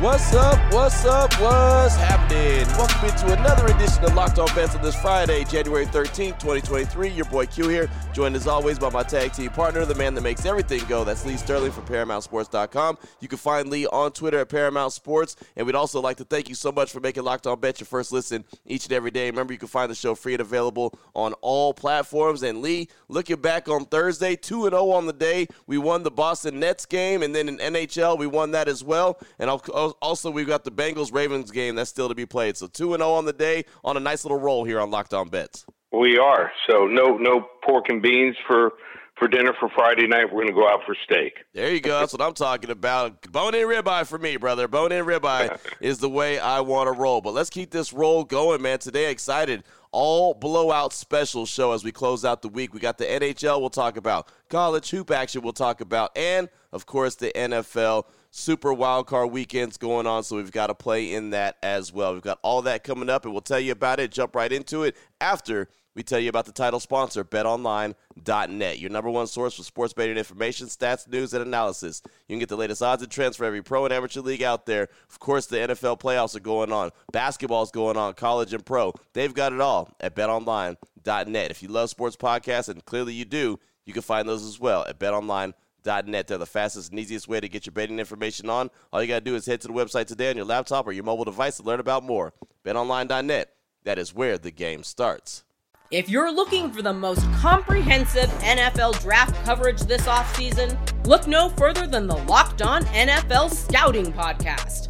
What's up? What's up? What's happening? Welcome into another edition of Locked On Bets on this Friday, January 13th, 2023. Your boy Q here, joined as always by my tag team partner, the man that makes everything go. That's Lee Sterling from ParamountSports.com. You can find Lee on Twitter at Paramount Sports. And we'd also like to thank you so much for making Locked On Bets your first listen each and every day. Remember, you can find the show free and available on all platforms. And Lee, looking back on Thursday, 2 0 on the day. We won the Boston Nets game, and then in NHL, we won that as well. And also, we've got the Bengals Ravens game that's still to be played. So 2 0 on the day on a nice little roll here on Locked On Bets. We are. So no no pork and beans for for dinner for Friday night. We're going to go out for steak. There you go. That's what I'm talking about. Bone in ribeye for me, brother. Bone in ribeye is the way I want to roll. But let's keep this roll going, man. Today, excited. All blowout special show as we close out the week. We got the NHL we'll talk about, college hoop action we'll talk about, and of course the NFL super wild card weekends going on, so we've got to play in that as well. We've got all that coming up, and we'll tell you about it. Jump right into it after we tell you about the title sponsor, betonline.net, your number one source for sports betting information, stats, news, and analysis. You can get the latest odds and trends for every pro and amateur league out there. Of course, the NFL playoffs are going on, basketball's going on, college and pro. They've got it all at betonline.net. If you love sports podcasts, and clearly you do, you can find those as well at betonline.net. They're the fastest and easiest way to get your betting information on. All you got to do is head to the website today on your laptop or your mobile device to learn about more. BetOnline.net. That is where the game starts. If you're looking for the most comprehensive NFL draft coverage this offseason, look no further than the Locked On NFL Scouting Podcast.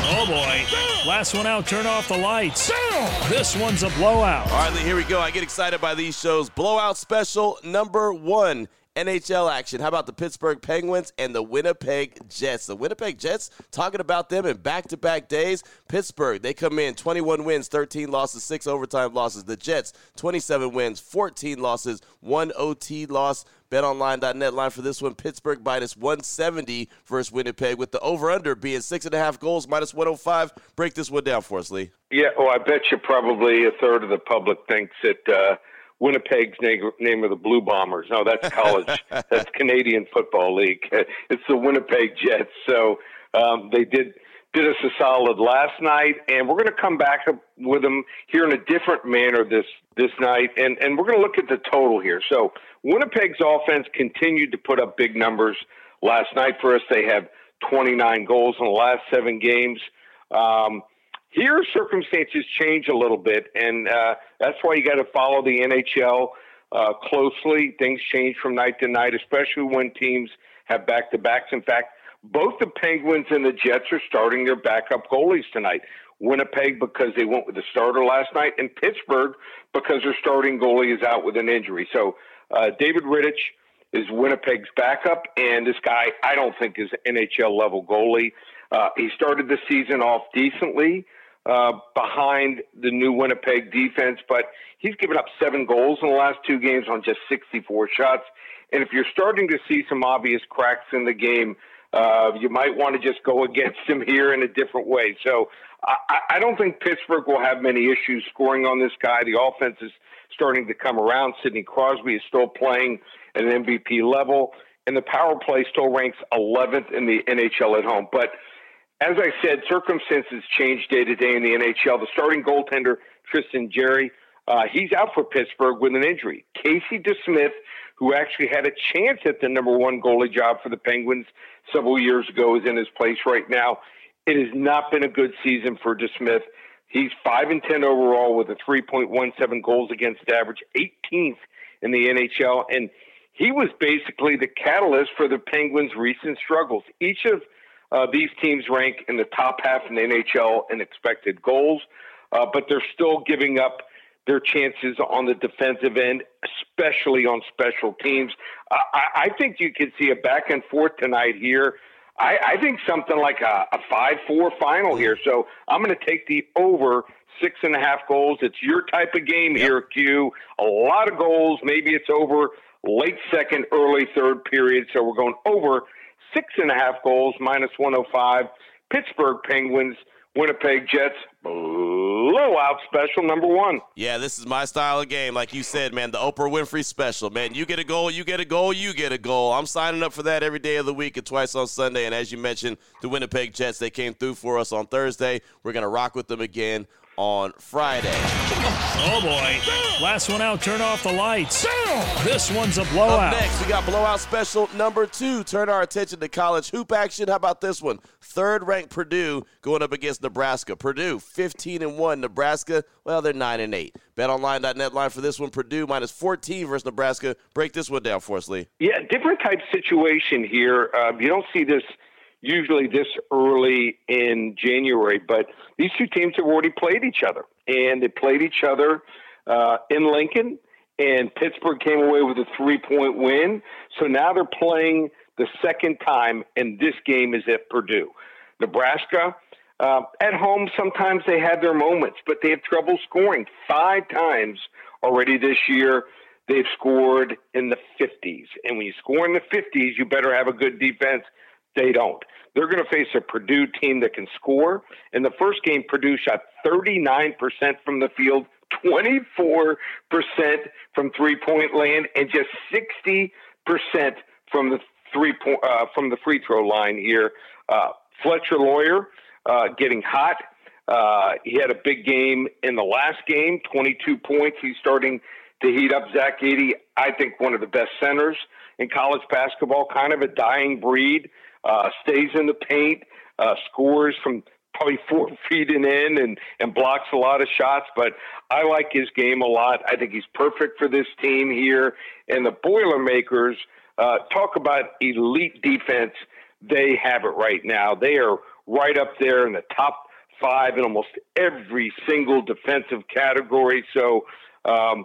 Oh boy. Last one out, turn off the lights. This one's a blowout. All right, here we go. I get excited by these shows. Blowout special number one. NHL action. How about the Pittsburgh Penguins and the Winnipeg Jets? The Winnipeg Jets, talking about them in back to back days. Pittsburgh, they come in 21 wins, 13 losses, 6 overtime losses. The Jets, 27 wins, 14 losses, 1 OT loss. BetOnline.net line for this one Pittsburgh minus 170 versus Winnipeg, with the over under being 6.5 goals, minus 105. Break this one down for us, Lee. Yeah, well, I bet you probably a third of the public thinks that. Uh, Winnipeg's name, name of the Blue Bombers. No, that's college. that's Canadian Football League. It's the Winnipeg Jets. So um, they did did us a solid last night, and we're going to come back with them here in a different manner this this night, and and we're going to look at the total here. So Winnipeg's offense continued to put up big numbers last night for us. They have 29 goals in the last seven games. Um, here, circumstances change a little bit, and uh, that's why you got to follow the NHL uh, closely. Things change from night to night, especially when teams have back to backs. In fact, both the Penguins and the Jets are starting their backup goalies tonight. Winnipeg because they went with the starter last night, and Pittsburgh because their starting goalie is out with an injury. So uh, David Rittich is Winnipeg's backup, and this guy I don't think is NHL level goalie. Uh, he started the season off decently uh, behind the new Winnipeg defense, but he's given up seven goals in the last two games on just 64 shots. And if you're starting to see some obvious cracks in the game, uh, you might want to just go against him here in a different way. So I, I don't think Pittsburgh will have many issues scoring on this guy. The offense is starting to come around. Sidney Crosby is still playing at an MVP level, and the power play still ranks 11th in the NHL at home. But as I said, circumstances change day to day in the NHL. The starting goaltender, Tristan Jarry, uh, he's out for Pittsburgh with an injury. Casey DeSmith, who actually had a chance at the number one goalie job for the Penguins several years ago, is in his place right now. It has not been a good season for DeSmith. He's 5 and 10 overall with a 3.17 goals against average, 18th in the NHL. And he was basically the catalyst for the Penguins' recent struggles. Each of uh, these teams rank in the top half in the NHL in expected goals, uh, but they're still giving up their chances on the defensive end, especially on special teams. Uh, I, I, think you could see a back and forth tonight here. I, I think something like a, a 5 4 final here. So I'm going to take the over six and a half goals. It's your type of game yep. here, Q. A lot of goals. Maybe it's over late second, early third period. So we're going over six and a half goals, minus 105. Pittsburgh Penguins, Winnipeg Jets, blowout special number one. Yeah, this is my style of game. Like you said, man, the Oprah Winfrey special, man. You get a goal, you get a goal, you get a goal. I'm signing up for that every day of the week and twice on Sunday. And as you mentioned, the Winnipeg Jets, they came through for us on Thursday. We're going to rock with them again on Friday. Oh boy. Last one out, turn off the lights. This one's a blowout. Up next, we got blowout special number two. Turn our attention to college hoop action. How about this one? Third ranked Purdue going up against Nebraska. Purdue 15 and 1. Nebraska, well, they're 9 and 8. BetOnline.net line for this one. Purdue minus 14 versus Nebraska. Break this one down for us, Lee. Yeah, different type situation here. Uh, you don't see this usually this early in January. But these two teams have already played each other, and they played each other uh, in Lincoln, and Pittsburgh came away with a three point win. So now they're playing the second time, and this game is at Purdue. Nebraska. Uh, at home, sometimes they have their moments, but they have trouble scoring. Five times already this year, they've scored in the 50s. And when you score in the 50s, you better have a good defense they don't. They're going to face a Purdue team that can score. In the first game, Purdue shot 39% from the field, 24% from three point land, and just 60% from the three point uh, from the free throw line here. Uh, Fletcher Loyer uh, getting hot. Uh, he had a big game in the last game, 22 points. He's starting to heat up Zach Edey. I think one of the best centers in college basketball, kind of a dying breed uh, stays in the paint, uh, scores from probably four feet and in and, and blocks a lot of shots. But I like his game a lot. I think he's perfect for this team here. And the Boilermakers, uh, talk about elite defense. They have it right now. They are right up there in the top five in almost every single defensive category. So, um,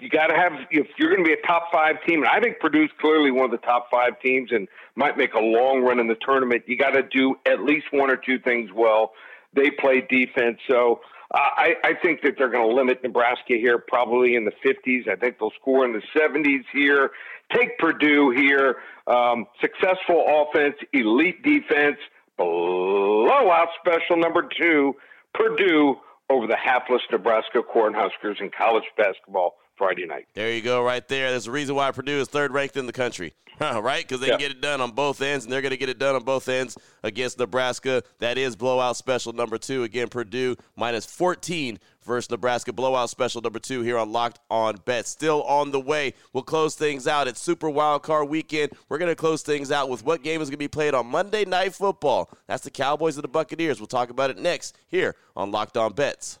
you got to have if you're going to be a top five team, and I think Purdue's clearly one of the top five teams and might make a long run in the tournament. You got to do at least one or two things well. They play defense, so uh, I, I think that they're going to limit Nebraska here, probably in the 50s. I think they'll score in the 70s here. Take Purdue here. Um, successful offense, elite defense, blowout special number two. Purdue over the hapless Nebraska Cornhuskers in college basketball Friday night. There you go, right there. There's a reason why Purdue is third ranked in the country, right? Because they yep. can get it done on both ends, and they're going to get it done on both ends against Nebraska. That is blowout special number two. Again, Purdue minus 14 versus Nebraska. Blowout special number two here on Locked On Bet. Still on the way. We'll close things out. It's Super Wild Card Weekend. We're going to close things out with what game is going to be played on Monday Night Football. That's the Cowboys and the Buccaneers. We'll talk about it next here on Locked On Bets.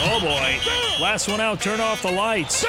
Oh boy. Last one out, turn off the lights.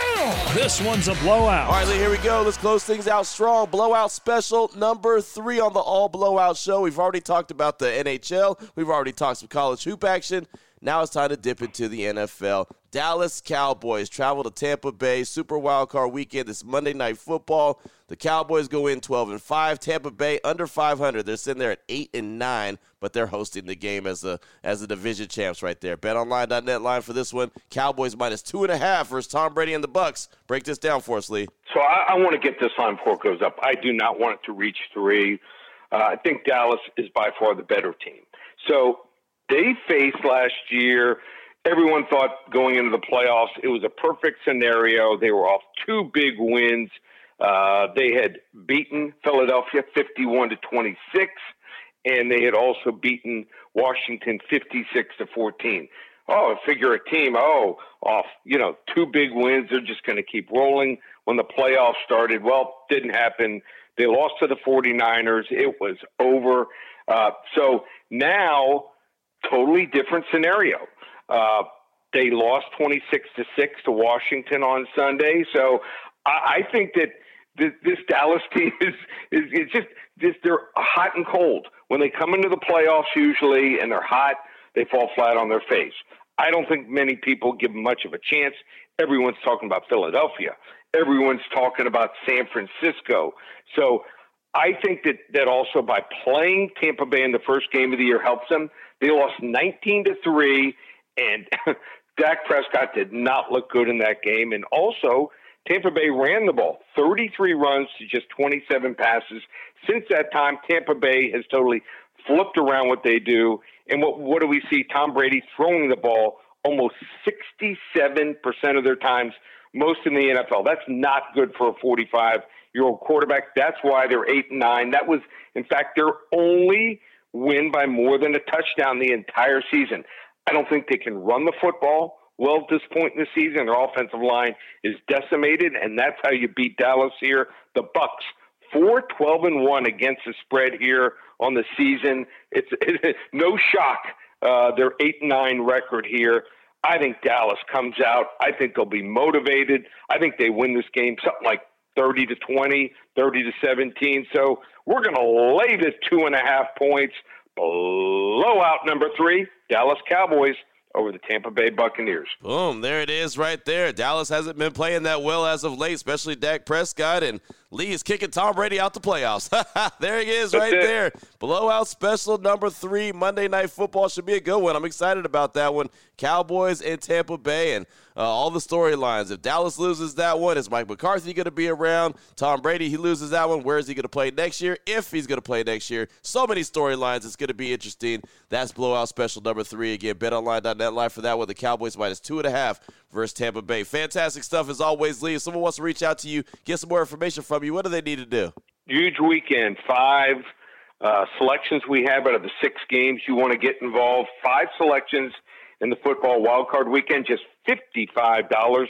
This one's a blowout. All right, Lee, here we go. Let's close things out strong. Blowout special number three on the All Blowout Show. We've already talked about the NHL, we've already talked some college hoop action. Now it's time to dip into the NFL. Dallas Cowboys travel to Tampa Bay Super Wild Card Weekend. This Monday Night Football. The Cowboys go in 12 and 5. Tampa Bay under 500. They're sitting there at 8 and 9, but they're hosting the game as a as the division champs right there. BetOnline.net line for this one. Cowboys minus two and a half versus Tom Brady and the Bucs. Break this down for us, Lee. So I, I want to get this line before it goes up. I do not want it to reach three. Uh, I think Dallas is by far the better team. So they faced last year. Everyone thought going into the playoffs it was a perfect scenario. They were off two big wins. Uh, they had beaten Philadelphia 51 to 26, and they had also beaten Washington 56 to 14. Oh, figure a team, oh, off, you know, two big wins. They're just going to keep rolling. When the playoffs started, well, didn't happen. They lost to the 49ers. It was over. Uh, so now, totally different scenario. Uh, they lost 26 to 6 to Washington on Sunday. So I, I think that this, this Dallas team is, is, is just, just, they're hot and cold. When they come into the playoffs, usually, and they're hot, they fall flat on their face. I don't think many people give them much of a chance. Everyone's talking about Philadelphia. Everyone's talking about San Francisco. So I think that, that also by playing Tampa Bay in the first game of the year helps them. They lost 19 to 3, and Dak Prescott did not look good in that game. And also, Tampa Bay ran the ball 33 runs to just 27 passes. Since that time, Tampa Bay has totally flipped around what they do. And what, what do we see? Tom Brady throwing the ball almost 67% of their times, most in the NFL. That's not good for a 45 year old quarterback. That's why they're 8 and 9. That was, in fact, their only win by more than a touchdown the entire season. I don't think they can run the football well at this point in the season. Their offensive line is decimated, and that's how you beat Dallas here. The Bucs, 4 12 and 1 against the spread here on the season. It's, it's no shock. Uh, their 8 9 record here. I think Dallas comes out. I think they'll be motivated. I think they win this game something like 30 to 20, 30 to 17. So we're going to lay this two and a half points. Blowout number three, Dallas Cowboys over the Tampa Bay Buccaneers. Boom, there it is right there. Dallas hasn't been playing that well as of late, especially Dak Prescott, and Lee is kicking Tom Brady out the playoffs. there he is right there. Blowout special number three. Monday Night Football should be a good one. I'm excited about that one. Cowboys and Tampa Bay and uh, all the storylines. If Dallas loses that one, is Mike McCarthy going to be around? Tom Brady, he loses that one. Where is he going to play next year? If he's going to play next year. So many storylines. It's going to be interesting. That's blowout special number three. Again, betonline.net live for that one. The Cowboys minus two and a half versus Tampa Bay. Fantastic stuff as always, Lee. If someone wants to reach out to you, get some more information from you, what do they need to do? Huge weekend. Five uh, selections we have out of the six games you want to get involved. Five selections in the football wildcard weekend, just $55. As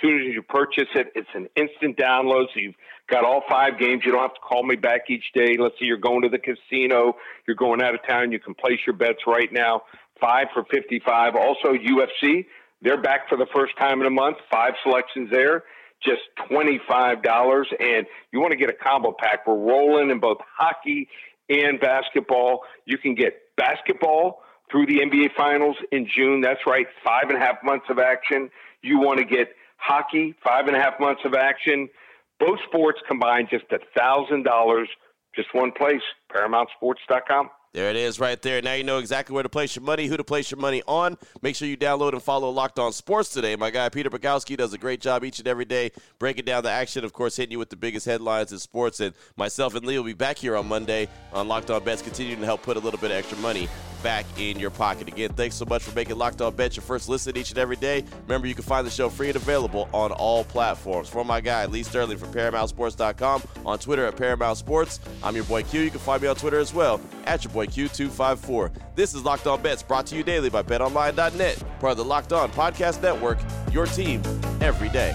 soon as you purchase it, it's an instant download. So you've got all five games. You don't have to call me back each day. Let's say you're going to the casino, you're going out of town, you can place your bets right now. Five for 55. Also, UFC, they're back for the first time in a month. Five selections there, just $25. And you want to get a combo pack. We're rolling in both hockey and basketball. You can get basketball through the NBA Finals in June. That's right, five and a half months of action. You want to get hockey, five and a half months of action. Both sports combined, just a thousand dollars, just one place, ParamountSports.com. There it is right there. Now you know exactly where to place your money, who to place your money on. Make sure you download and follow Locked On Sports today. My guy Peter Bukowski does a great job each and every day breaking down the action, of course, hitting you with the biggest headlines in sports. And myself and Lee will be back here on Monday on Locked On Bets, continuing to help put a little bit of extra money back in your pocket. Again, thanks so much for making Locked On Bets your first listen each and every day. Remember, you can find the show free and available on all platforms. For my guy, Lee Sterling from ParamountSports.com, on Twitter at Paramount Sports. I'm your boy Q. You can find me on Twitter as well, at your boy Q254. This is Locked On Bets, brought to you daily by BetOnline.net, part of the Locked On Podcast Network, your team every day.